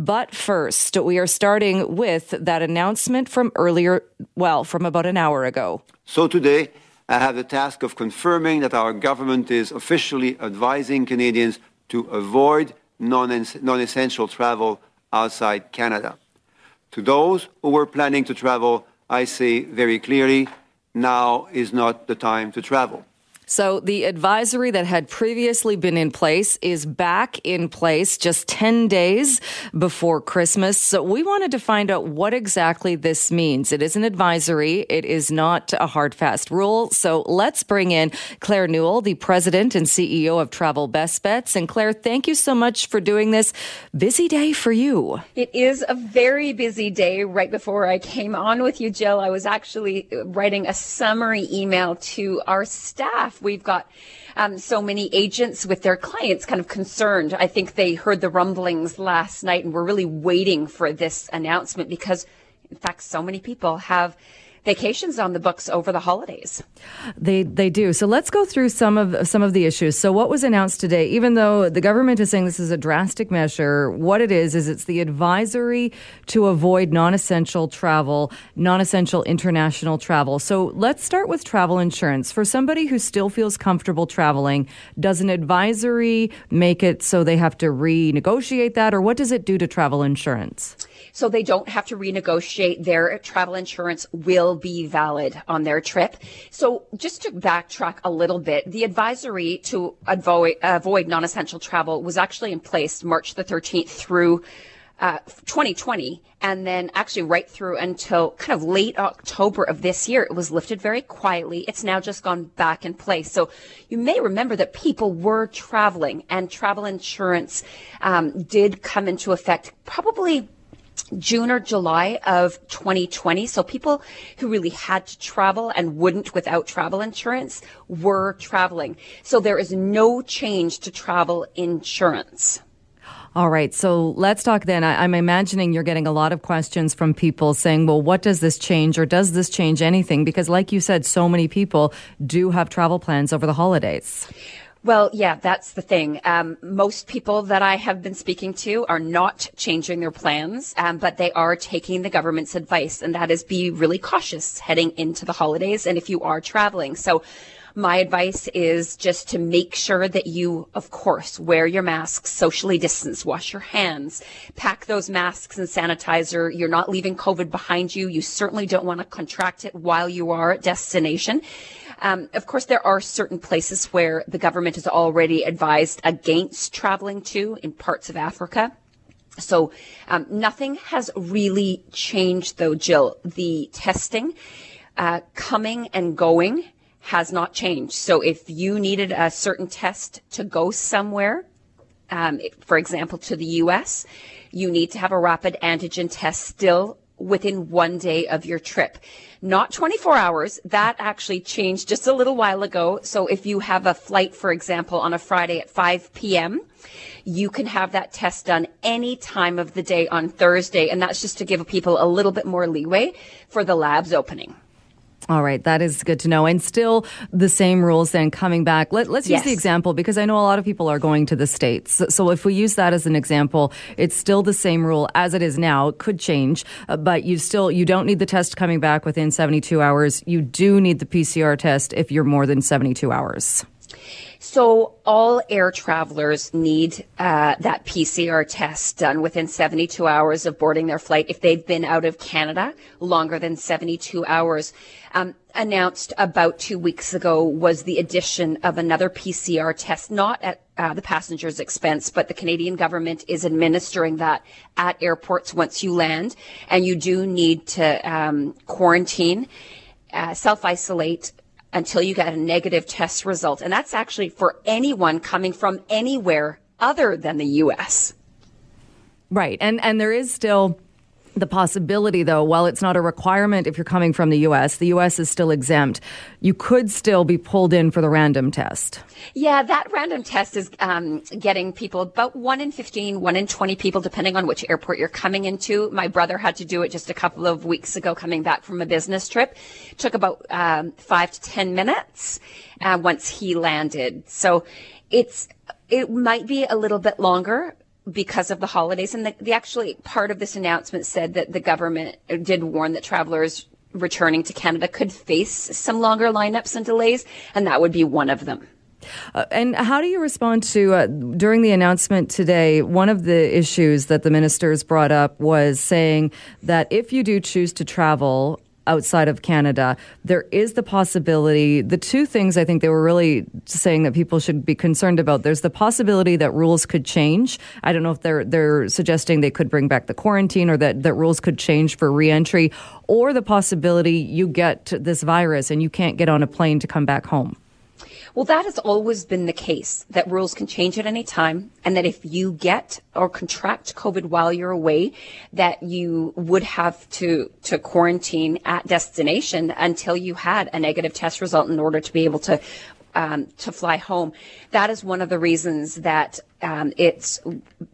But first, we are starting with that announcement from earlier, well, from about an hour ago. So today, I have the task of confirming that our government is officially advising Canadians to avoid non essential travel outside Canada. To those who were planning to travel, I say very clearly now is not the time to travel. So the advisory that had previously been in place is back in place just 10 days before Christmas. So we wanted to find out what exactly this means. It is an advisory. It is not a hard fast rule. So let's bring in Claire Newell, the president and CEO of Travel Best Bets. And Claire, thank you so much for doing this. Busy day for you. It is a very busy day. Right before I came on with you, Jill, I was actually writing a summary email to our staff We've got um, so many agents with their clients kind of concerned. I think they heard the rumblings last night and were really waiting for this announcement because, in fact, so many people have vacations on the books over the holidays. They they do. So let's go through some of some of the issues. So what was announced today, even though the government is saying this is a drastic measure, what it is is it's the advisory to avoid non-essential travel, non-essential international travel. So let's start with travel insurance. For somebody who still feels comfortable traveling, does an advisory make it so they have to renegotiate that or what does it do to travel insurance? so they don't have to renegotiate. Their travel insurance will be valid on their trip. So just to backtrack a little bit, the advisory to avoid, avoid non-essential travel was actually in place March the 13th through uh, 2020 and then actually right through until kind of late October of this year. It was lifted very quietly. It's now just gone back in place. So you may remember that people were traveling and travel insurance um, did come into effect probably June or July of 2020. So people who really had to travel and wouldn't without travel insurance were traveling. So there is no change to travel insurance. All right. So let's talk then. I, am imagining you're getting a lot of questions from people saying, well, what does this change or does this change anything? Because like you said, so many people do have travel plans over the holidays. Well, yeah, that's the thing. Um, most people that I have been speaking to are not changing their plans, um, but they are taking the government's advice, and that is be really cautious heading into the holidays and if you are traveling. So, my advice is just to make sure that you, of course, wear your masks, socially distance, wash your hands, pack those masks and sanitizer. You're not leaving COVID behind you. You certainly don't want to contract it while you are at destination. Um, of course, there are certain places where the government has already advised against traveling to in parts of Africa. So um, nothing has really changed, though, Jill. The testing uh, coming and going has not changed. So if you needed a certain test to go somewhere, um, for example, to the U.S., you need to have a rapid antigen test still within one day of your trip. Not 24 hours. That actually changed just a little while ago. So if you have a flight, for example, on a Friday at 5 p.m., you can have that test done any time of the day on Thursday. And that's just to give people a little bit more leeway for the labs opening. All right, that is good to know. And still the same rules then coming back. Let, us use yes. the example because I know a lot of people are going to the States. So, so, if we use that as an example, it's still the same rule as it is now. It could change, uh, but you still, you don't need the test coming back within 72 hours. You do need the PCR test if you're more than 72 hours. So all air travelers need uh, that PCR test done within 72 hours of boarding their flight if they've been out of Canada longer than 72 hours. Um, announced about two weeks ago was the addition of another PCR test, not at uh, the passenger's expense, but the Canadian government is administering that at airports once you land, and you do need to um, quarantine. Uh, self isolate until you get a negative test result. And that's actually for anyone coming from anywhere other than the U.S. Right. And, and there is still the possibility, though, while it's not a requirement if you're coming from the U.S., the U.S. is still exempt. You could still be pulled in for the random test. Yeah, that random test is um, getting people about 1 in 15, 1 in 20 people, depending on which airport you're coming into. My brother had to do it just a couple of weeks ago coming back from a business trip. It took about um, 5 to 10 minutes uh, once he landed. So it's it might be a little bit longer because of the holidays. And the, the actually part of this announcement said that the government did warn that travelers returning to Canada could face some longer lineups and delays, and that would be one of them. Uh, and how do you respond to uh, during the announcement today? One of the issues that the ministers brought up was saying that if you do choose to travel outside of Canada, there is the possibility. The two things I think they were really saying that people should be concerned about. There's the possibility that rules could change. I don't know if they're they're suggesting they could bring back the quarantine or that that rules could change for reentry, or the possibility you get this virus and you can't get on a plane to come back home. Well, that has always been the case that rules can change at any time and that if you get or contract COVID while you're away, that you would have to, to quarantine at destination until you had a negative test result in order to be able to um, to fly home. That is one of the reasons that um, it's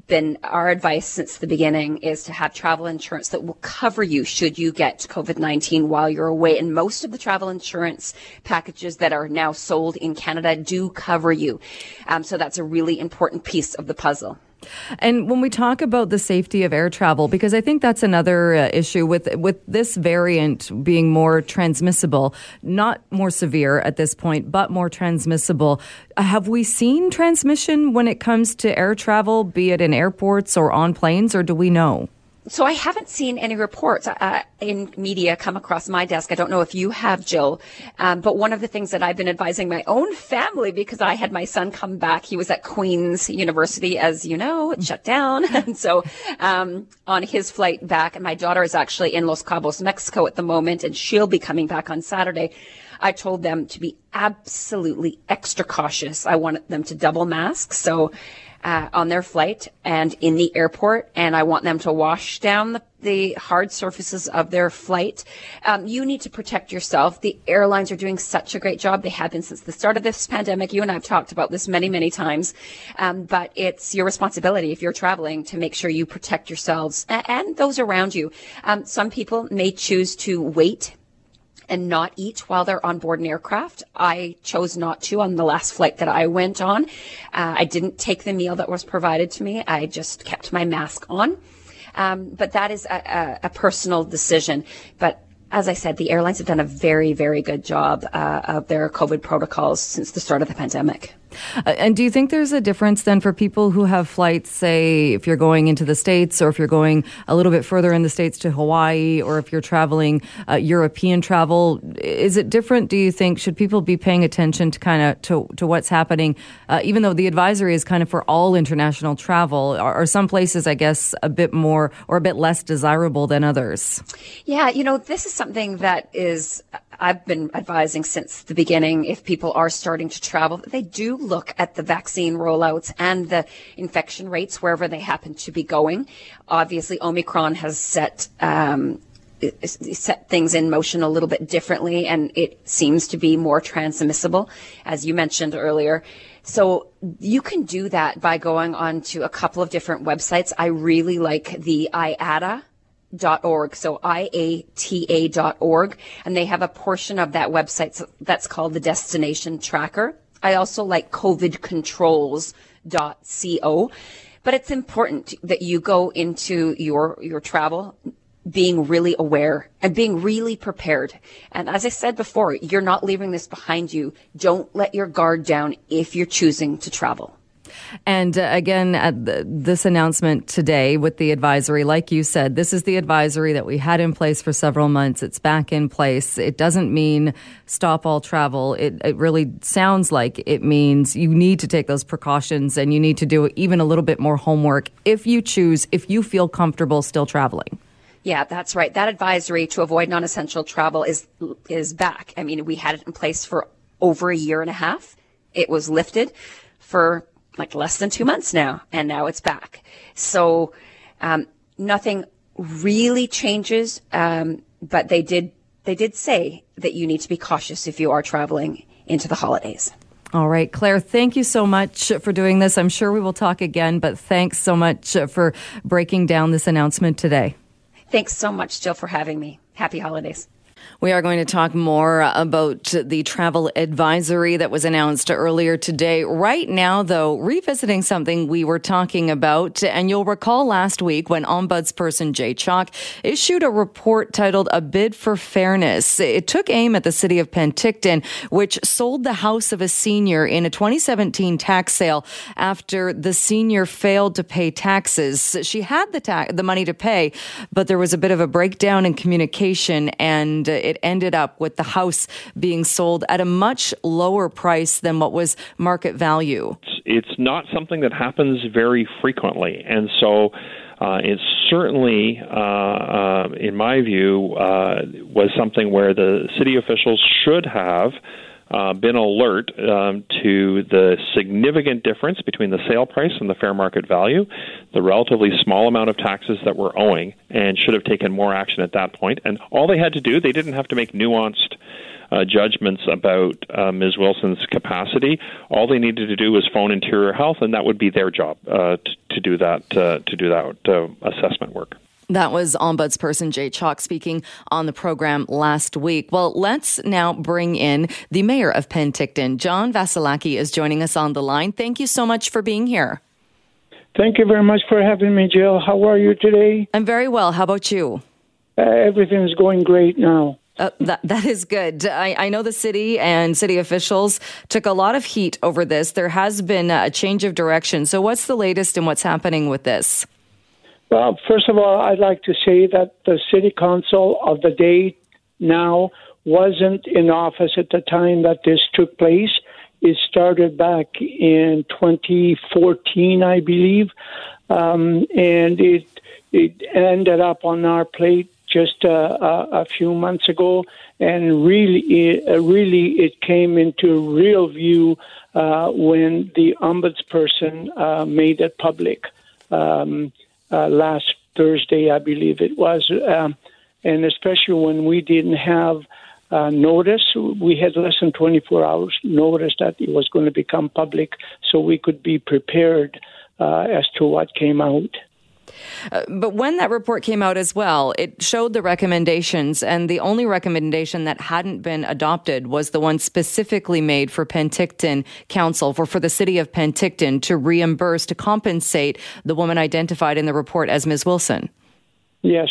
been our advice since the beginning is to have travel insurance that will cover you should you get COVID 19 while you're away. And most of the travel insurance packages that are now sold in Canada do cover you. Um, so that's a really important piece of the puzzle. And when we talk about the safety of air travel, because I think that's another uh, issue with with this variant being more transmissible, not more severe at this point, but more transmissible. Have we seen transmission when it comes to air travel, be it in airports or on planes, or do we know? So I haven't seen any reports uh, in media come across my desk. I don't know if you have, Jill. Um, but one of the things that I've been advising my own family because I had my son come back. He was at Queen's University, as you know, it shut down, and so um, on his flight back, and my daughter is actually in Los Cabos, Mexico, at the moment, and she'll be coming back on Saturday. I told them to be absolutely extra cautious. I wanted them to double mask. So uh, on their flight and in the airport, and I want them to wash down the, the hard surfaces of their flight. Um, you need to protect yourself. The airlines are doing such a great job. They have been since the start of this pandemic. You and I have talked about this many, many times. Um, but it's your responsibility if you're traveling to make sure you protect yourselves and, and those around you. Um, some people may choose to wait and not eat while they're on board an aircraft. I chose not to on the last flight that I went on. Uh, I didn't take the meal that was provided to me. I just kept my mask on. Um, but that is a, a, a, personal decision. But as I said, the airlines have done a very, very good job uh, of their COVID protocols since the start of the pandemic. Uh, and do you think there's a difference then for people who have flights, say, if you're going into the States or if you're going a little bit further in the States to Hawaii or if you're traveling uh, European travel? Is it different, do you think? Should people be paying attention to kind of to, to what's happening, uh, even though the advisory is kind of for all international travel? Are, are some places, I guess, a bit more or a bit less desirable than others? Yeah, you know, this is something that is I've been advising since the beginning if people are starting to travel, they do look at the vaccine rollouts and the infection rates wherever they happen to be going. Obviously, Omicron has set um, set things in motion a little bit differently, and it seems to be more transmissible, as you mentioned earlier. So you can do that by going on to a couple of different websites. I really like the IATA org, so iata.org, and they have a portion of that website that's called the Destination Tracker. I also like covidcontrols.co, but it's important that you go into your your travel being really aware and being really prepared. And as I said before, you're not leaving this behind you. Don't let your guard down if you're choosing to travel. And uh, again, at the, this announcement today with the advisory, like you said, this is the advisory that we had in place for several months. It's back in place. It doesn't mean stop all travel. It, it really sounds like it means you need to take those precautions and you need to do even a little bit more homework if you choose, if you feel comfortable still traveling. Yeah, that's right. That advisory to avoid non-essential travel is is back. I mean, we had it in place for over a year and a half. It was lifted for like less than two months now, and now it's back. So um, nothing really changes, um, but they did they did say that you need to be cautious if you are traveling into the holidays. All right, Claire, thank you so much for doing this. I'm sure we will talk again, but thanks so much for breaking down this announcement today. Thanks so much, Jill, for having me. Happy holidays. We are going to talk more about the travel advisory that was announced earlier today. Right now, though, revisiting something we were talking about, and you'll recall last week when Ombudsperson Jay Chalke issued a report titled A Bid for Fairness. It took aim at the city of Penticton, which sold the house of a senior in a 2017 tax sale after the senior failed to pay taxes. She had the, ta- the money to pay, but there was a bit of a breakdown in communication and it ended up with the house being sold at a much lower price than what was market value. It's not something that happens very frequently. And so uh, it certainly, uh, uh, in my view, uh, was something where the city officials should have uh, been alert um, to the significant difference between the sale price and the fair market value, the relatively small amount of taxes that we're owing, and should have taken more action at that point. And all they had to do, they didn't have to make nuanced uh, judgments about uh, Ms. Wilson's capacity. All they needed to do was phone Interior Health, and that would be their job uh, to, to, do that uh, to do that uh, assessment work. That was Ombudsperson Jay Chalke speaking on the program last week. Well, let's now bring in the mayor of Penticton. John Vassilaki is joining us on the line. Thank you so much for being here. Thank you very much for having me, Jill. How are you today? I'm very well. How about you? Uh, everything's going great now. Uh, that that is good. I, I, know the city and city officials took a lot of heat over this. There has been a change of direction. So, what's the latest and what's happening with this? Well, first of all, I'd like to say that the city council of the day now wasn't in office at the time that this took place. It started back in 2014, I believe, um, and it it ended up on our plate just uh, a, a, few months ago, and really, it, uh, really, it came into real view uh, when the ombudsperson uh, made it public. Um, uh, last Thursday, I believe it was, um, and especially when we didn't have uh, notice, we had less than 24 hours notice that it was going to become public, so we could be prepared uh, as to what came out. Uh, but when that report came out as well, it showed the recommendations, and the only recommendation that hadn't been adopted was the one specifically made for Penticton Council, for, for the city of Penticton to reimburse, to compensate the woman identified in the report as Ms. Wilson. Yes.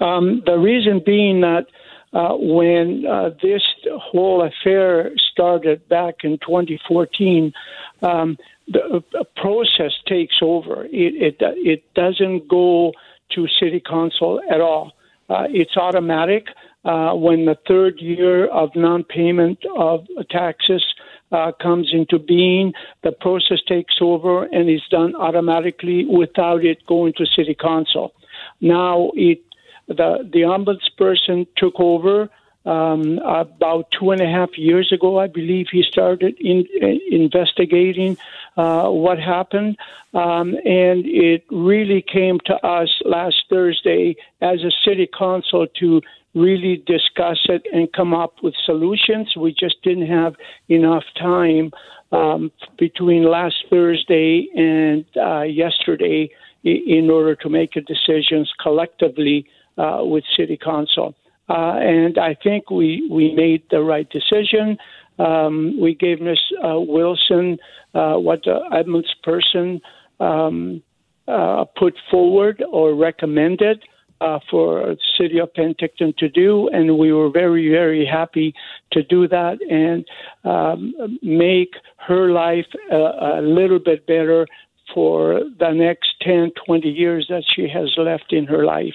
Um, the reason being that uh, when uh, this whole affair started back in 2014, um, the process takes over. It, it, it doesn't go to city council at all. Uh, it's automatic. Uh, when the third year of non-payment of taxes uh, comes into being, the process takes over and is done automatically without it going to city council. Now, it the the ombudsperson took over um, about two and a half years ago, I believe he started in, in investigating uh, what happened, um, and it really came to us last Thursday as a city council to really discuss it and come up with solutions. We just didn't have enough time um, between last Thursday and uh, yesterday in order to make decisions collectively uh, with city council. Uh, and I think we, we made the right decision. Um, we gave Ms. Uh, Wilson uh, what the ombudsperson um, uh, put forward or recommended uh, for city of Penticton to do, and we were very, very happy to do that and um, make her life a, a little bit better for the next 10, 20 years that she has left in her life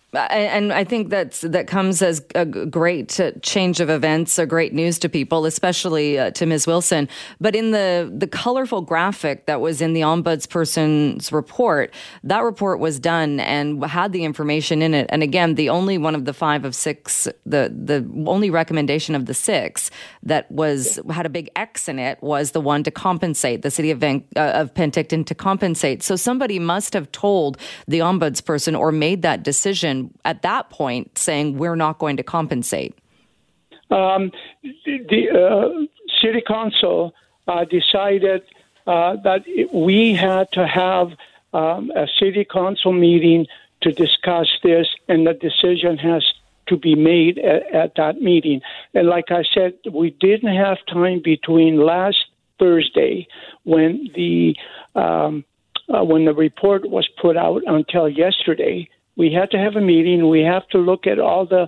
and I think that's that comes as a great change of events, a great news to people, especially uh, to Ms. Wilson. But in the the colorful graphic that was in the ombudsperson's report, that report was done and had the information in it. And again, the only one of the five of six, the the only recommendation of the six that was had a big X in it was the one to compensate the city of Van, uh, of Penticton to compensate. So somebody must have told the ombudsperson or made that decision at that point saying we're not going to compensate? Um, the uh, city council uh, decided uh, that we had to have um, a city council meeting to discuss this, and the decision has to be made at, at that meeting. And like I said, we didn't have time between last Thursday when the um, uh, when the report was put out until yesterday. We had to have a meeting. We have to look at all the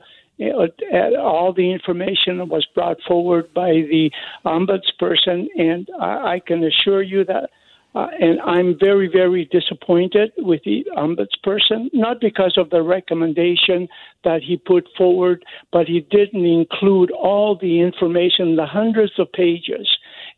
at all the information that was brought forward by the ombudsperson, and I, I can assure you that uh, and I'm very, very disappointed with the ombudsperson, not because of the recommendation that he put forward, but he didn't include all the information, the hundreds of pages,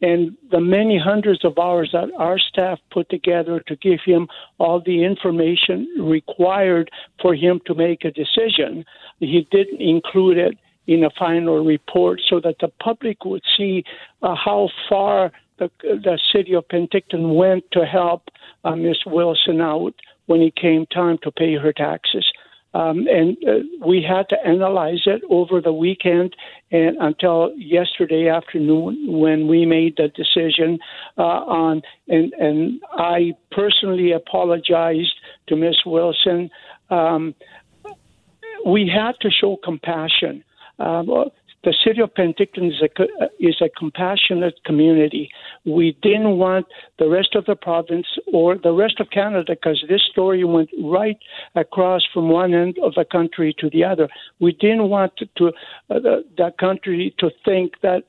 and the many hundreds of hours that our staff put together to give him all the information required for him to make a decision. He didn't include it in a final report so that the public would see uh, how far the, the city of Penticton went to help uh, Miss Wilson out when it came time to pay her taxes. Um, and uh, we had to analyze it over the weekend and until yesterday afternoon when we made the decision uh, on and and I personally apologized to Miss Wilson. Um, we had to show compassion. Um, the city of Penticton is a, is a compassionate community. We didn't want the rest of the province or the rest of Canada, because this story went right across from one end of the country to the other. We didn't want to, uh, the country to think that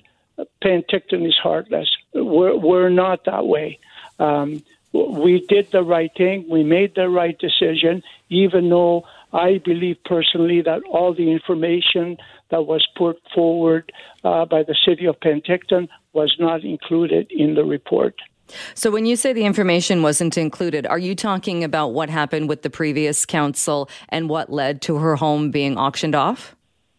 Penticton is heartless. We're, we're not that way. Um, we did the right thing. We made the right decision, even though I believe personally that all the information that was put forward uh, by the city of Penticton was not included in the report. So, when you say the information wasn't included, are you talking about what happened with the previous council and what led to her home being auctioned off?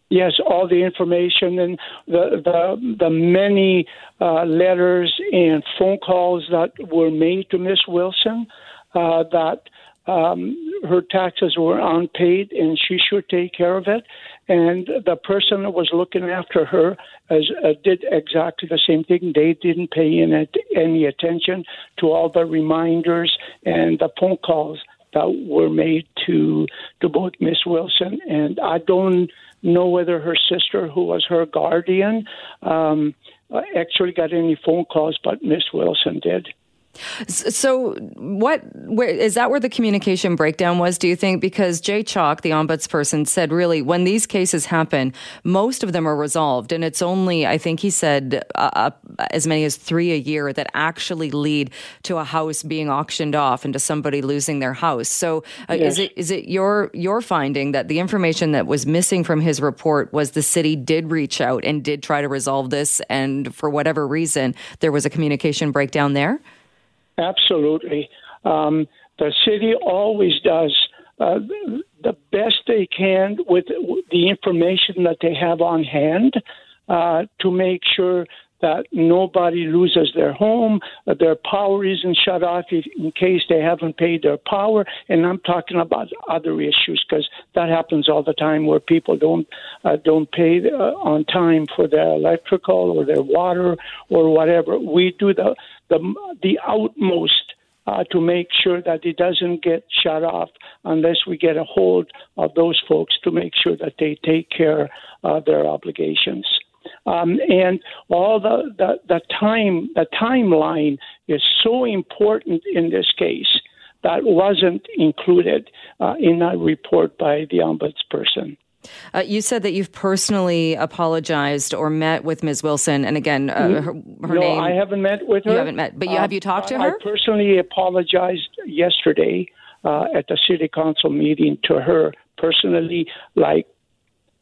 Yes, all the information and the the, the many uh, letters and phone calls that were made to Miss Wilson uh, that um, her taxes were unpaid and she should take care of it. And the person that was looking after her as, uh, did exactly the same thing. They didn't pay any, attention to all the reminders and the phone calls that were made to to both Miss Wilson and I don't know whether her sister, who was her guardian, um, actually got any phone calls, but Miss Wilson did. So, what where, is that where the communication breakdown was? Do you think because Jay Chalke, the ombudsperson, said really when these cases happen, most of them are resolved, and it's only I think he said uh, uh, as many as three a year that actually lead to a house being auctioned off and to somebody losing their house. So, uh, yes. is it is it your your finding that the information that was missing from his report was the city did reach out and did try to resolve this, and for whatever reason there was a communication breakdown there? Absolutely. Um, the city always does uh, the best they can with the information that they have on hand uh, to make sure that nobody loses their home, that their power isn't shut off in case they haven't paid their power. And I'm talking about other issues because that happens all the time where people don't uh, don't pay uh, on time for their electrical or their water or whatever. We do the the the utmost uh, to make sure that it doesn't get shut off unless we get a hold of those folks to make sure that they take care of their obligations. Um, and all the, the, the time the timeline is so important in this case that wasn't included uh, in that report by the ombudsperson. Uh, you said that you've personally apologized or met with Ms. Wilson, and again, uh, her, her no, name. I haven't met with her. You haven't met, but you, have you talked to her? I personally apologized yesterday uh, at the city council meeting to her personally. Like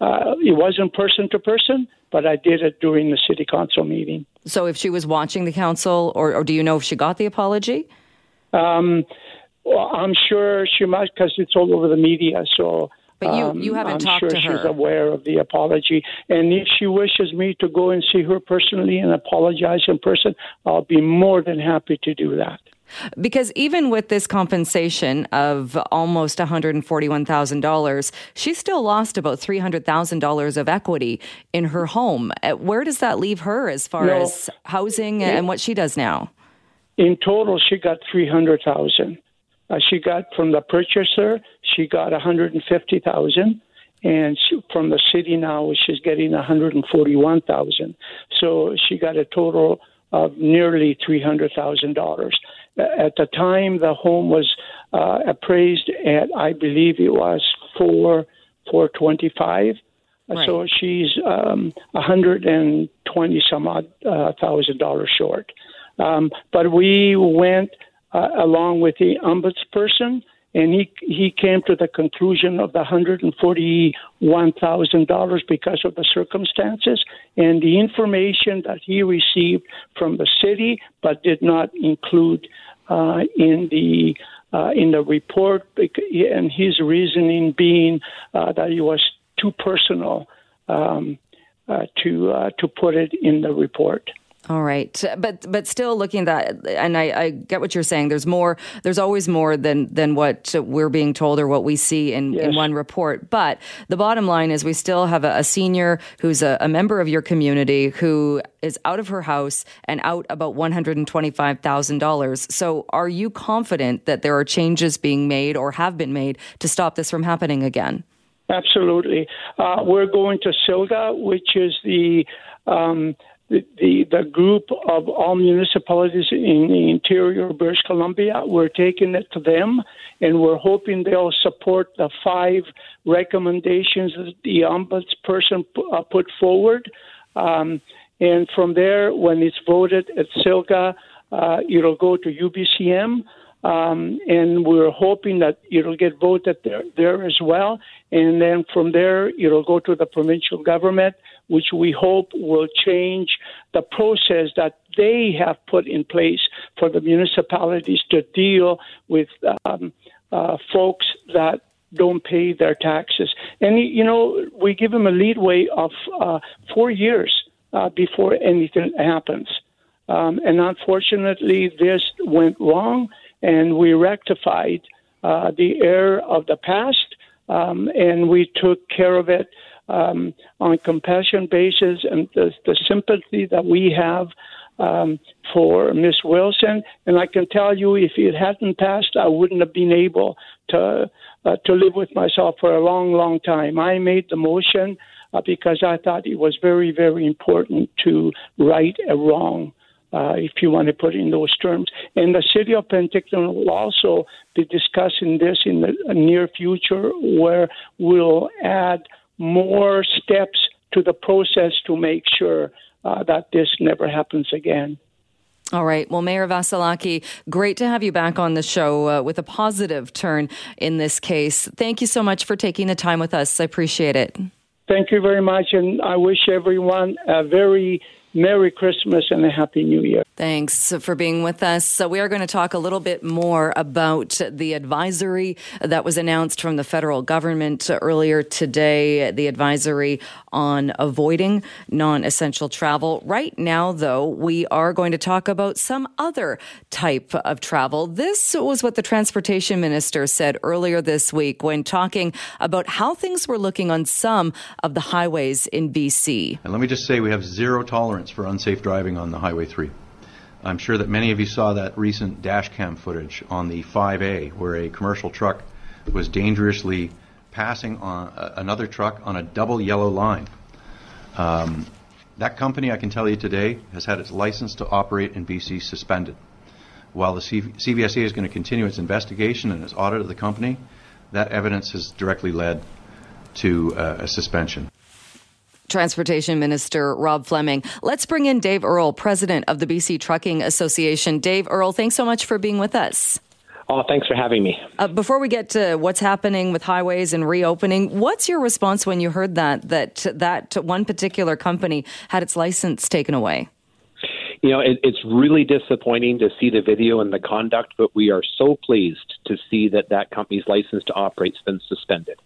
uh, it wasn't person to person, but I did it during the city council meeting. So, if she was watching the council, or, or do you know if she got the apology? Um, well, I'm sure she must because it's all over the media. So but you, you haven't um, talked sure to her. She's aware of the apology. And if she wishes me to go and see her personally and apologize in person, I'll be more than happy to do that. Because even with this compensation of almost $141,000, she still lost about $300,000 of equity in her home. Uh, where does that leave her as far no, as housing and what she does now? In total, she got 300000 uh, she got from the purchaser, she got 150,000, and she, from the city now she's getting 141,000. So she got a total of nearly $300,000. At the time, the home was uh, appraised at, I believe it was four 425. Right. So she's um, 120 some odd uh, thousand dollars short. Um, but we went uh, along with the ombudsperson, and he he came to the conclusion of the 141 thousand dollars because of the circumstances and the information that he received from the city, but did not include uh, in the uh, in the report, and his reasoning being uh, that it was too personal um, uh, to uh, to put it in the report. All right, but but still looking at that, and I, I, get what you're saying. There's more. There's always more than than what we're being told or what we see in, yes. in one report. But the bottom line is, we still have a, a senior who's a, a, member of your community who is out of her house and out about one hundred and twenty five thousand dollars. So, are you confident that there are changes being made or have been made to stop this from happening again? Absolutely. Uh, we're going to SILGA, which is the um, the, the, group of all municipalities in the interior of British Columbia. We're taking it to them, and we're hoping they'll support the five recommendations that the ombudsperson uh, put forward. Um, and from there, when it's voted at SILGA, uh, it'll go to UBCM. Um, and we're hoping that it'll get voted there, there as well. And then from there, it'll go to the provincial government, which we hope will change the process that they have put in place for the municipalities to deal with um, uh, folks that don't pay their taxes. And, you know, we give them a leadway of uh, four years uh, before anything happens. Um, and unfortunately, this went wrong and we rectified uh, the error of the past, um, and we took care of it um, on compassion basis and the, the sympathy that we have um, for Miss Wilson. And I can tell you, if it hadn't passed, I wouldn't have been able to uh, to live with myself for a long, long time. I made the motion uh, because I thought it was very, very important to right a wrong uh, if you want to put it in those terms. And the city of Penticton will also be discussing this in the near future, where we'll add more steps to the process to make sure uh, that this never happens again. All right. Well, Mayor Vassilaki, great to have you back on the show uh, with a positive turn in this case. Thank you so much for taking the time with us. I appreciate it. Thank you very much. And I wish everyone a very Merry Christmas and a Happy New Year. Thanks for being with us. So, we are going to talk a little bit more about the advisory that was announced from the federal government earlier today, the advisory on avoiding non essential travel. Right now, though, we are going to talk about some other type of travel. This was what the transportation minister said earlier this week when talking about how things were looking on some of the highways in BC. And let me just say, we have zero tolerance for unsafe driving on the Highway 3. I'm sure that many of you saw that recent dash cam footage on the 5A where a commercial truck was dangerously passing on a, another truck on a double yellow line. Um, that company, I can tell you today, has had its license to operate in BC suspended. While the C- CVSA is going to continue its investigation and its audit of the company, that evidence has directly led to uh, a suspension. Transportation Minister Rob Fleming. Let's bring in Dave Earle, President of the BC Trucking Association. Dave Earle, thanks so much for being with us. Oh, thanks for having me. Uh, before we get to what's happening with highways and reopening, what's your response when you heard that that that one particular company had its license taken away? You know, it, it's really disappointing to see the video and the conduct, but we are so pleased to see that that company's license to operate has been suspended.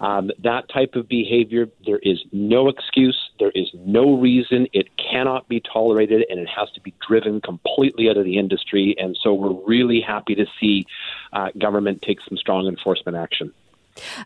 Um, that type of behavior, there is no excuse, there is no reason. It cannot be tolerated, and it has to be driven completely out of the industry. And so we're really happy to see uh, government take some strong enforcement action.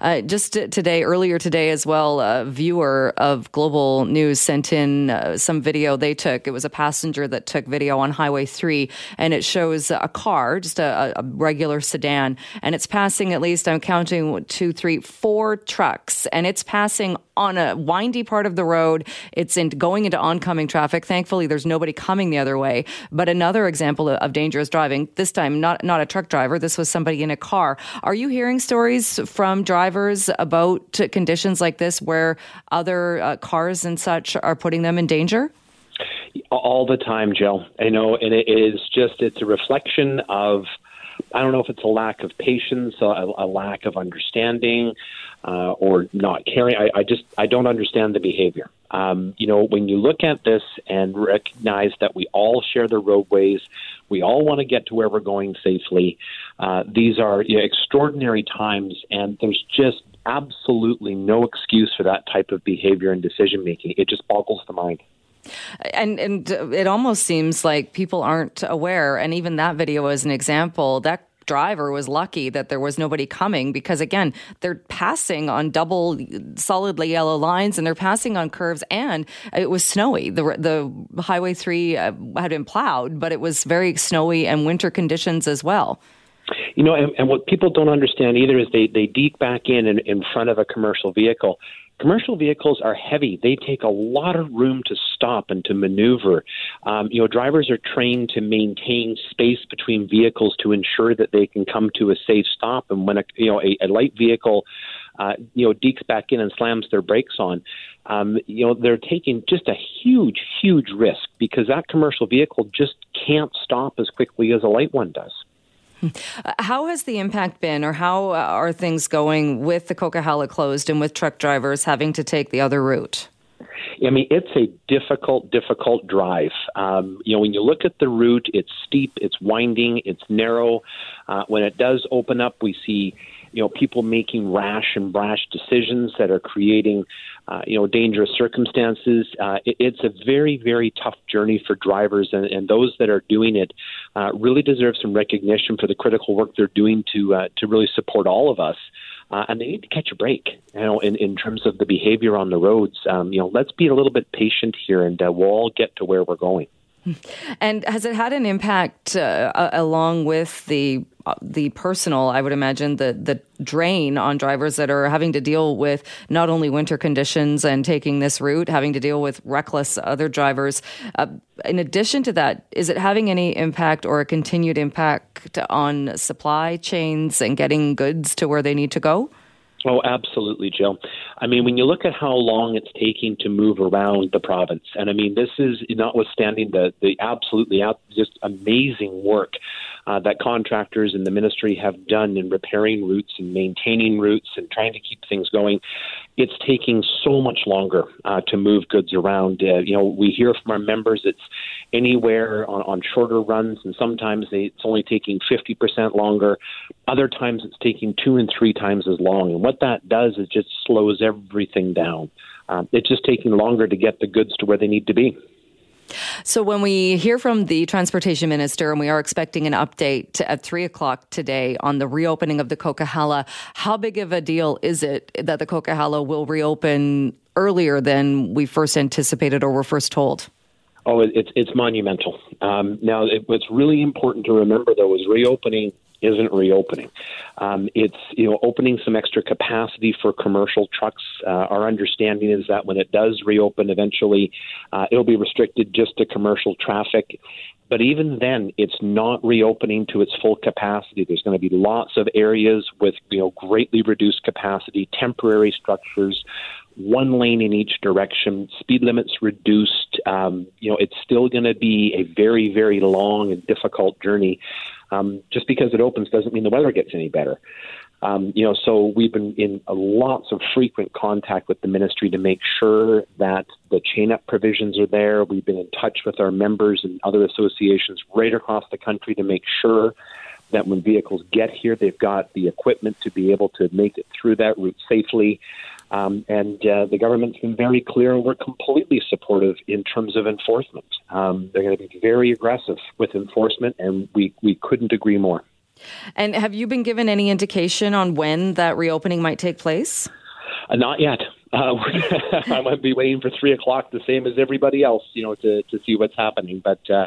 Uh, just today, earlier today as well, a viewer of Global News sent in uh, some video they took. It was a passenger that took video on Highway 3, and it shows a car, just a, a regular sedan, and it's passing at least, I'm counting two, three, four trucks, and it's passing on a windy part of the road. It's in, going into oncoming traffic. Thankfully, there's nobody coming the other way. But another example of dangerous driving, this time not, not a truck driver, this was somebody in a car. Are you hearing stories from drivers about conditions like this where other uh, cars and such are putting them in danger? All the time, Jill. I know, and it is just, it's a reflection of, I don't know if it's a lack of patience, a, a lack of understanding, uh, or not caring. I, I, just I don't understand the behavior. Um, you know, when you look at this and recognize that we all share the roadways, we all want to get to where we're going safely. Uh, these are you know, extraordinary times, and there's just absolutely no excuse for that type of behavior and decision making. It just boggles the mind. And and it almost seems like people aren't aware. And even that video is an example that driver was lucky that there was nobody coming because again they're passing on double solidly yellow lines and they're passing on curves. And it was snowy. The the highway 3 uh, had been plowed but it was very snowy and winter conditions as well. You know, and, and what people don't understand either is they, they deke back in, in in front of a commercial vehicle commercial vehicles are heavy. They take a lot of room to stop and to maneuver. Um, you know, drivers are trained to maintain space between vehicles to ensure that they can come to a safe stop. And when a you know a, a light vehicle, uh, you know, dekes back in and slams their brakes on, um, you know, they're taking just a huge, huge risk because that commercial vehicle just can't stop as quickly as a light one does. How has the impact been, or how are things going with the Coquihalla closed and with truck drivers having to take the other route? I mean, it's a difficult, difficult drive. Um, you know, when you look at the route, it's steep, it's winding, it's narrow. Uh, when it does open up, we see you know people making rash and brash decisions that are creating uh, you know dangerous circumstances. Uh, it, it's a very very tough journey for drivers, and, and those that are doing it uh, really deserve some recognition for the critical work they're doing to uh, to really support all of us. Uh, and they need to catch a break, you know, in, in terms of the behavior on the roads. Um, you know, let's be a little bit patient here, and uh, we'll all get to where we're going. And has it had an impact uh, along with the uh, the personal? I would imagine the the drain on drivers that are having to deal with not only winter conditions and taking this route, having to deal with reckless other drivers. Uh, in addition to that, is it having any impact or a continued impact on supply chains and getting goods to where they need to go? Oh, absolutely, Jill. I mean, when you look at how long it's taking to move around the province, and I mean, this is notwithstanding the the absolutely out, just amazing work uh, that contractors and the ministry have done in repairing routes and maintaining routes and trying to keep things going. It's taking so much longer uh, to move goods around. Uh, you know, we hear from our members it's anywhere on, on shorter runs, and sometimes they, it's only taking 50% longer. Other times it's taking two and three times as long. And what that does is just slows everything down. Uh, it's just taking longer to get the goods to where they need to be. So, when we hear from the transportation minister, and we are expecting an update at three o'clock today on the reopening of the Coquihalla, how big of a deal is it that the Coquihalla will reopen earlier than we first anticipated or were first told? Oh, it's it's monumental. Um, now, it, what's really important to remember, though, is reopening isn't reopening. Um, it's you know opening some extra capacity for commercial trucks. Uh, our understanding is that when it does reopen, eventually uh, it'll be restricted just to commercial traffic. But even then, it's not reopening to its full capacity. There's going to be lots of areas with you know greatly reduced capacity, temporary structures, one lane in each direction, speed limits reduced. Um, you know, it's still going to be a very, very long and difficult journey. Um, just because it opens doesn't mean the weather gets any better. Um, you know, so we've been in lots of frequent contact with the ministry to make sure that the chain up provisions are there. We've been in touch with our members and other associations right across the country to make sure that when vehicles get here, they've got the equipment to be able to make it through that route safely. Um, and uh, the government's been very clear, and we're completely supportive in terms of enforcement. Um, they're going to be very aggressive with enforcement, and we, we couldn't agree more. And have you been given any indication on when that reopening might take place? Uh, not yet. Uh, I might be waiting for three o'clock, the same as everybody else, you know, to to see what's happening. But uh,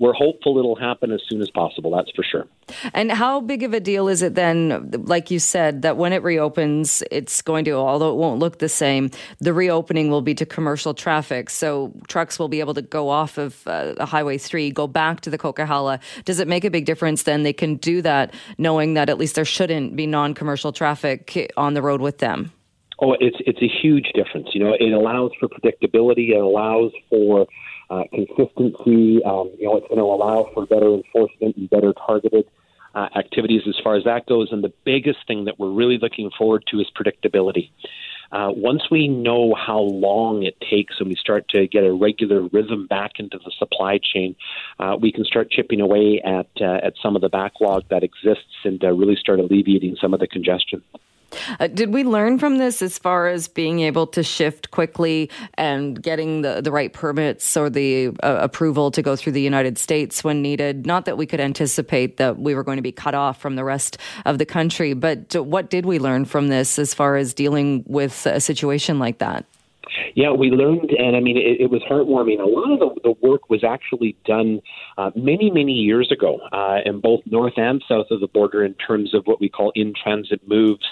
we're hopeful it'll happen as soon as possible. That's for sure. And how big of a deal is it then, like you said, that when it reopens, it's going to, although it won't look the same, the reopening will be to commercial traffic. So trucks will be able to go off of uh, Highway 3, go back to the Coquihalla. Does it make a big difference then they can do that knowing that at least there shouldn't be non commercial traffic on the road with them? Oh, it's it's a huge difference. You know, it allows for predictability. It allows for uh, consistency. Um, you know, it's going to allow for better enforcement and better targeted uh, activities as far as that goes. And the biggest thing that we're really looking forward to is predictability. Uh, once we know how long it takes and we start to get a regular rhythm back into the supply chain, uh, we can start chipping away at uh, at some of the backlog that exists and uh, really start alleviating some of the congestion. Uh, did we learn from this as far as being able to shift quickly and getting the, the right permits or the uh, approval to go through the United States when needed? Not that we could anticipate that we were going to be cut off from the rest of the country, but what did we learn from this as far as dealing with a situation like that? Yeah, we learned, and I mean, it, it was heartwarming. A lot of the, the work was actually done uh, many, many years ago uh, in both north and south of the border in terms of what we call in transit moves,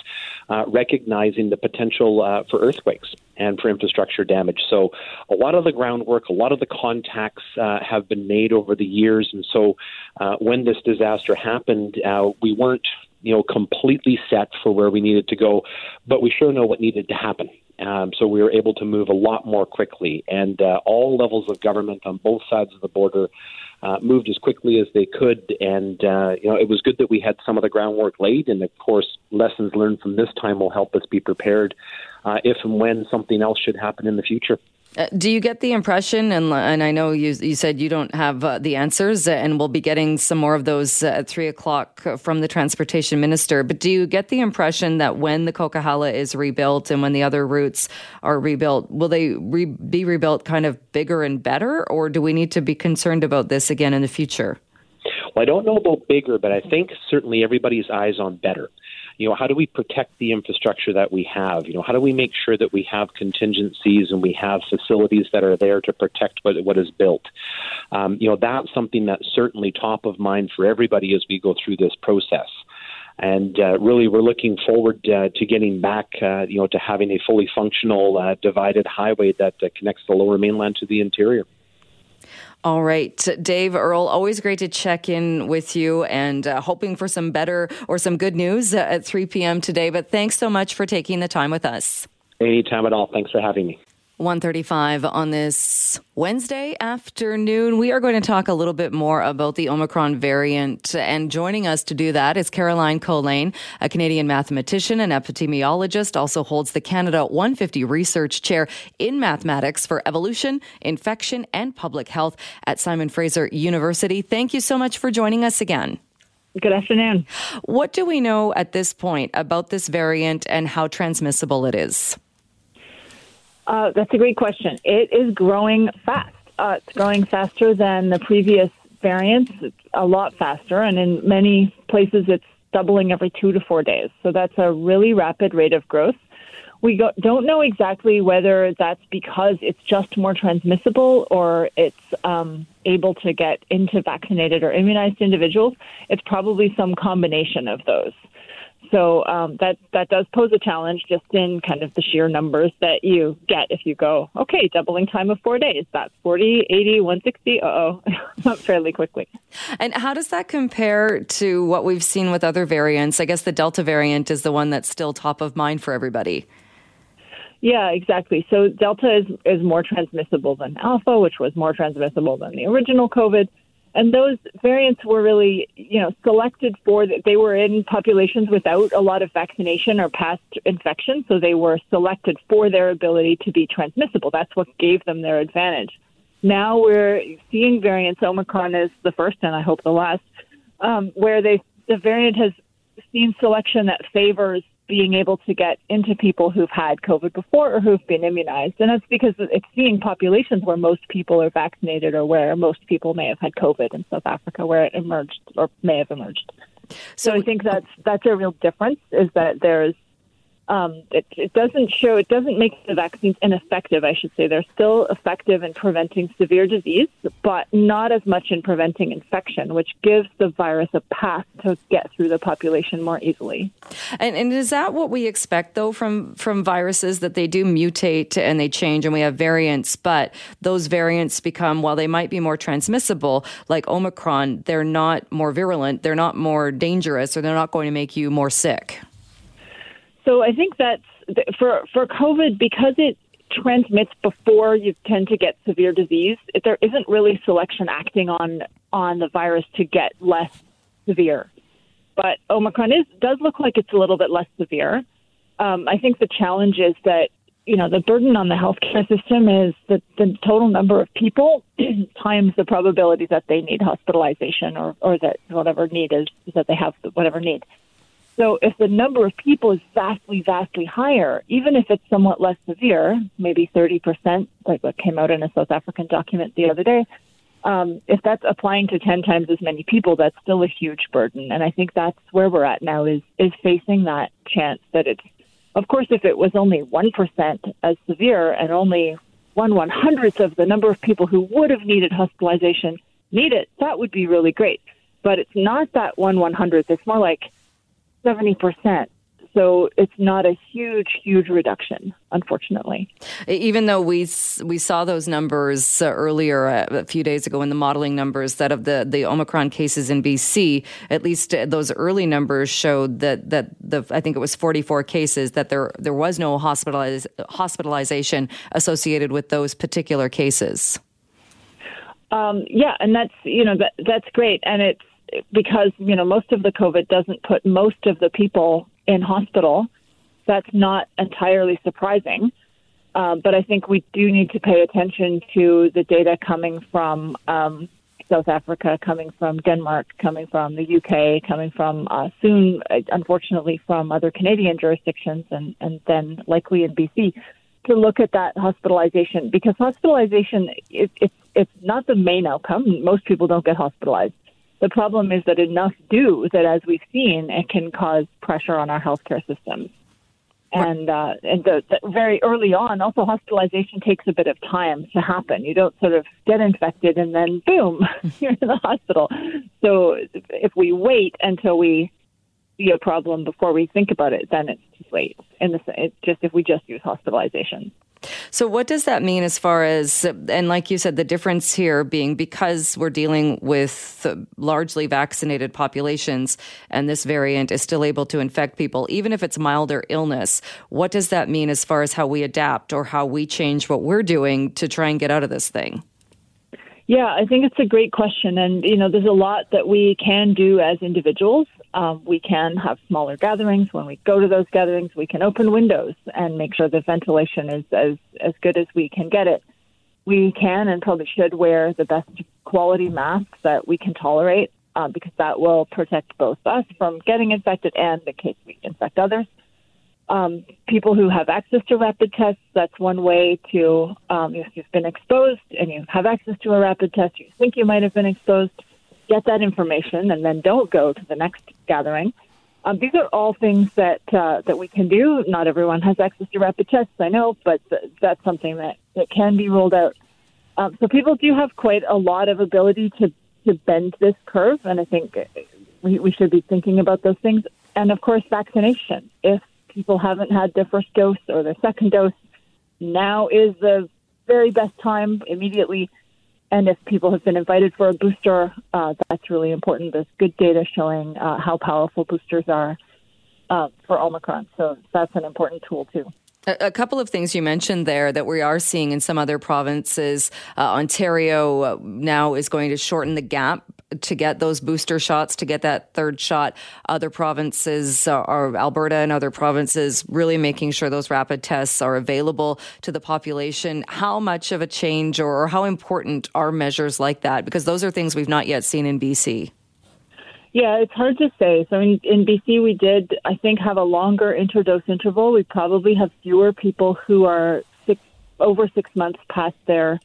uh, recognizing the potential uh, for earthquakes and for infrastructure damage. So, a lot of the groundwork, a lot of the contacts uh, have been made over the years. And so, uh, when this disaster happened, uh, we weren't you know completely set for where we needed to go, but we sure know what needed to happen. Um, so we were able to move a lot more quickly, and uh, all levels of government on both sides of the border uh, moved as quickly as they could. And uh, you know, it was good that we had some of the groundwork laid, and of course, lessons learned from this time will help us be prepared uh, if and when something else should happen in the future. Uh, do you get the impression, and, and I know you, you said you don't have uh, the answers, uh, and we'll be getting some more of those uh, at three o'clock from the transportation minister, but do you get the impression that when the Coquihalla is rebuilt and when the other routes are rebuilt, will they re- be rebuilt kind of bigger and better, or do we need to be concerned about this again in the future? Well, I don't know about bigger, but I think certainly everybody's eyes on better you know, how do we protect the infrastructure that we have? You know, how do we make sure that we have contingencies and we have facilities that are there to protect what, what is built? Um, you know, that's something that's certainly top of mind for everybody as we go through this process. And uh, really, we're looking forward uh, to getting back, uh, you know, to having a fully functional uh, divided highway that connects the Lower Mainland to the interior. All right. Dave Earle, always great to check in with you and uh, hoping for some better or some good news uh, at 3 p.m. today. But thanks so much for taking the time with us. Anytime at all. Thanks for having me. 135 on this Wednesday afternoon. We are going to talk a little bit more about the Omicron variant. And joining us to do that is Caroline Colijn, a Canadian mathematician and epidemiologist, also holds the Canada 150 Research Chair in Mathematics for Evolution, Infection, and Public Health at Simon Fraser University. Thank you so much for joining us again. Good afternoon. What do we know at this point about this variant and how transmissible it is? Uh, that's a great question. It is growing fast. Uh, it's growing faster than the previous variants, it's a lot faster, and in many places it's doubling every two to four days. So that's a really rapid rate of growth. We go, don't know exactly whether that's because it's just more transmissible or it's um, able to get into vaccinated or immunized individuals. It's probably some combination of those. So um, that that does pose a challenge just in kind of the sheer numbers that you get if you go, okay, doubling time of four days. That's 40, 80, 160. Uh oh, fairly quickly. And how does that compare to what we've seen with other variants? I guess the Delta variant is the one that's still top of mind for everybody. Yeah, exactly. So Delta is, is more transmissible than Alpha, which was more transmissible than the original COVID and those variants were really, you know, selected for that. They were in populations without a lot of vaccination or past infection, so they were selected for their ability to be transmissible. That's what gave them their advantage. Now we're seeing variants. Omicron is the first, and I hope the last, um, where they the variant has seen selection that favors being able to get into people who've had COVID before or who've been immunized. And that's because it's seeing populations where most people are vaccinated or where most people may have had COVID in South Africa, where it emerged or may have emerged. So, so I think that's that's a real difference. Is that there's um, it, it, doesn't show, it doesn't make the vaccines ineffective, I should say. They're still effective in preventing severe disease, but not as much in preventing infection, which gives the virus a path to get through the population more easily. And, and is that what we expect, though, from, from viruses, that they do mutate and they change and we have variants, but those variants become, while they might be more transmissible, like Omicron, they're not more virulent, they're not more dangerous, or they're not going to make you more sick? So I think that's for for COVID because it transmits before you tend to get severe disease. There isn't really selection acting on on the virus to get less severe, but Omicron is does look like it's a little bit less severe. Um, I think the challenge is that you know the burden on the healthcare system is that the total number of people times the probability that they need hospitalization or or that whatever need is that they have whatever need. So if the number of people is vastly, vastly higher, even if it's somewhat less severe, maybe 30%, like what came out in a South African document the other day, um, if that's applying to 10 times as many people, that's still a huge burden. And I think that's where we're at now is, is facing that chance that it's, of course, if it was only 1% as severe and only one one hundredth of the number of people who would have needed hospitalization need it, that would be really great. But it's not that one one hundredth. It's more like 70%. So it's not a huge, huge reduction, unfortunately. Even though we we saw those numbers uh, earlier uh, a few days ago in the modeling numbers that of the, the Omicron cases in BC, at least uh, those early numbers showed that that the I think it was 44 cases that there there was no hospitaliz- hospitalization associated with those particular cases. Um, yeah, and that's you know that that's great, and it's because you know most of the COVID doesn't put most of the people in hospital. That's not entirely surprising, uh, but I think we do need to pay attention to the data coming from um, South Africa, coming from Denmark, coming from the UK, coming from uh, soon, unfortunately, from other Canadian jurisdictions, and and then likely in BC to look at that hospitalization because hospitalization it, it's it's not the main outcome. Most people don't get hospitalized. The problem is that enough do that, as we've seen, it can cause pressure on our healthcare systems. And uh, and the, the, very early on, also hospitalization takes a bit of time to happen. You don't sort of get infected and then boom, you're in the hospital. So if we wait until we see a problem before we think about it, then it's too late. And it's just if we just use hospitalization. So, what does that mean as far as, and like you said, the difference here being because we're dealing with largely vaccinated populations and this variant is still able to infect people, even if it's milder illness, what does that mean as far as how we adapt or how we change what we're doing to try and get out of this thing? Yeah, I think it's a great question. And, you know, there's a lot that we can do as individuals. Um, we can have smaller gatherings. When we go to those gatherings, we can open windows and make sure the ventilation is as, as good as we can get it. We can and probably should wear the best quality masks that we can tolerate uh, because that will protect both us from getting infected and in case we infect others um, people who have access to rapid tests, that's one way to, um, if you've been exposed and you have access to a rapid test, you think you might have been exposed, get that information and then don't go to the next gathering. Um, these are all things that uh, that we can do. Not everyone has access to rapid tests, I know, but th- that's something that, that can be rolled out. Um, so people do have quite a lot of ability to, to bend this curve, and I think we, we should be thinking about those things. And of course, vaccination. If people haven't had their first dose or their second dose, now is the very best time immediately. And if people have been invited for a booster, uh, that's really important. There's good data showing uh, how powerful boosters are uh, for Omicron. So that's an important tool, too. A couple of things you mentioned there that we are seeing in some other provinces. Uh, Ontario uh, now is going to shorten the gap to get those booster shots, to get that third shot. Other provinces uh, are Alberta and other provinces really making sure those rapid tests are available to the population. How much of a change or, or how important are measures like that? Because those are things we've not yet seen in BC. Yeah, it's hard to say. So in, in BC, we did, I think, have a longer interdose interval. We probably have fewer people who are six, over six months past their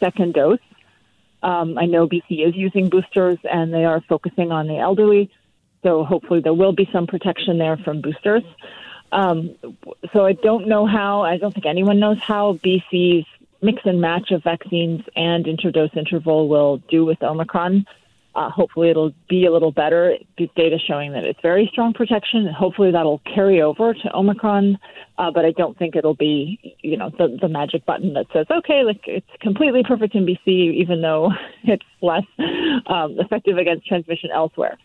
second dose. Um, I know BC is using boosters and they are focusing on the elderly. So hopefully there will be some protection there from boosters. Um, so I don't know how, I don't think anyone knows how BC's mix and match of vaccines and interdose interval will do with Omicron. Uh, hopefully, it'll be a little better. Data showing that it's very strong protection. Hopefully, that'll carry over to Omicron. Uh, but I don't think it'll be, you know, the, the magic button that says, okay, like it's completely perfect in BC, even though it's less um, effective against transmission elsewhere.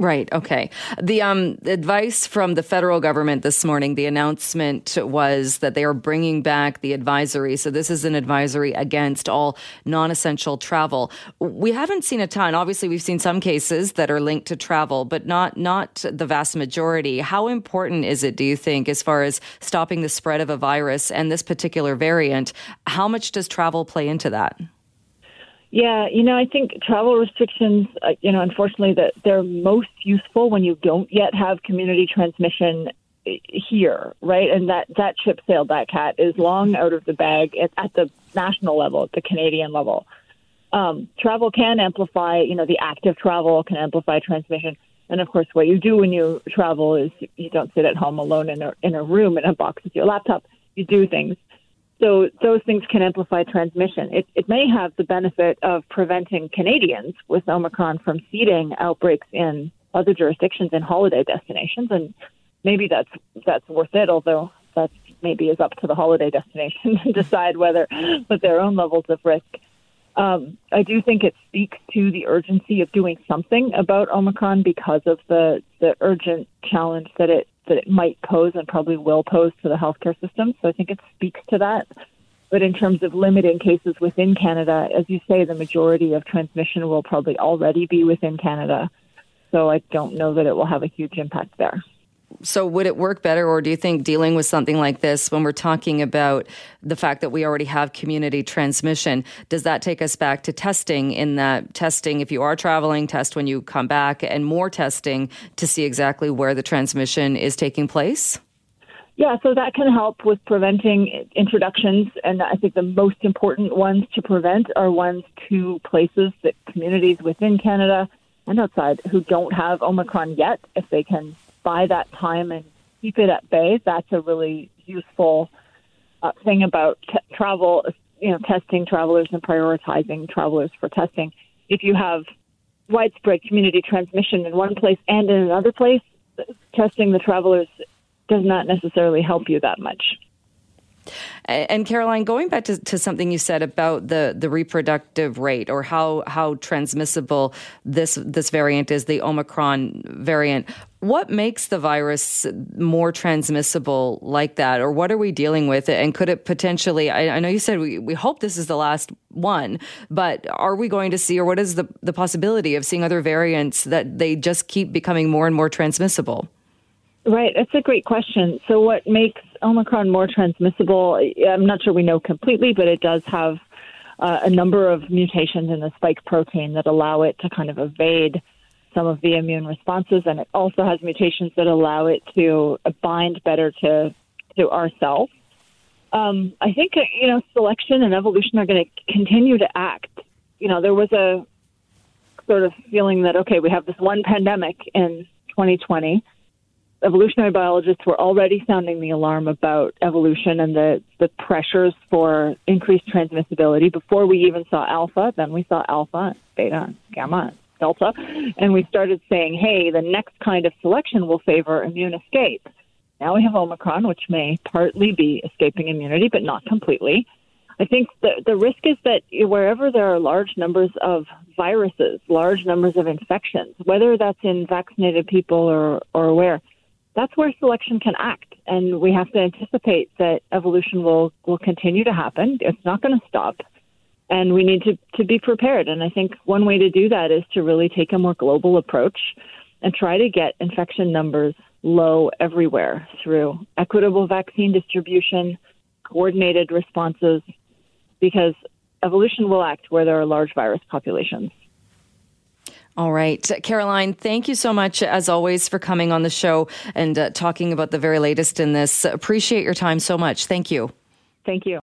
Right. Okay. The um, advice from the federal government this morning, the announcement was that they are bringing back the advisory. So this is an advisory against all non-essential travel. We haven't seen a ton. Obviously, we've seen some cases that are linked to travel, but not not the vast majority. How important is it, do you think, as far as stopping the spread of a virus and this particular variant? How much does travel play into that? Yeah, you know, I think travel restrictions, uh, you know, unfortunately, that they're most useful when you don't yet have community transmission uh, here, right? And that that ship sailed, that cat is long out of the bag at, at the national level, at the Canadian level. Um, travel can amplify, you know, the active travel can amplify transmission. And of course, what you do when you travel is you don't sit at home alone in a in a room in a box with your laptop. You do things. So those things can amplify transmission. It, it may have the benefit of preventing Canadians with Omicron from seeding outbreaks in other jurisdictions and holiday destinations, and maybe that's that's worth it. Although that maybe is up to the holiday destination to decide whether with their own levels of risk. Um, I do think it speaks to the urgency of doing something about Omicron because of the the urgent challenge that it that it might pose and probably will pose to the healthcare system. So I think it speaks to that. But in terms of limiting cases within Canada, as you say, the majority of transmission will probably already be within Canada. So I don't know that it will have a huge impact there so would it work better or do you think dealing with something like this when we're talking about the fact that we already have community transmission does that take us back to testing in that testing if you are traveling test when you come back and more testing to see exactly where the transmission is taking place yeah, so that can help with preventing introductions. And I think the most important ones to prevent are ones to places that communities within Canada and outside who don't have Omicron yet, if they can that time and keep it at bay. That's a really useful uh, thing about t- travel, you know, testing travelers and prioritizing travelers for testing. If you have widespread community transmission in one place and in another place, testing the travelers does not necessarily help you that much. And Caroline, going back to, to something you said about the, the reproductive rate or how how transmissible this this variant is, the Omicron variant. What makes the virus more transmissible like that, or what are we dealing with? And could it potentially? I, I know you said we, we hope this is the last one, but are we going to see, or what is the the possibility of seeing other variants that they just keep becoming more and more transmissible? Right, that's a great question. So, what makes Omicron more transmissible? I'm not sure we know completely, but it does have uh, a number of mutations in the spike protein that allow it to kind of evade some of the immune responses, and it also has mutations that allow it to bind better to to our cells. Um, I think uh, you know selection and evolution are going to continue to act. You know, there was a sort of feeling that okay, we have this one pandemic in 2020 evolutionary biologists were already sounding the alarm about evolution and the, the pressures for increased transmissibility before we even saw alpha. Then we saw alpha, beta, gamma, delta, and we started saying, hey, the next kind of selection will favor immune escape. Now we have Omicron, which may partly be escaping immunity, but not completely. I think the, the risk is that wherever there are large numbers of viruses, large numbers of infections, whether that's in vaccinated people or, or where, that's where selection can act. And we have to anticipate that evolution will, will continue to happen. It's not going to stop. And we need to, to be prepared. And I think one way to do that is to really take a more global approach and try to get infection numbers low everywhere through equitable vaccine distribution, coordinated responses, because evolution will act where there are large virus populations. All right. Caroline, thank you so much, as always, for coming on the show and uh, talking about the very latest in this. Appreciate your time so much. Thank you. Thank you.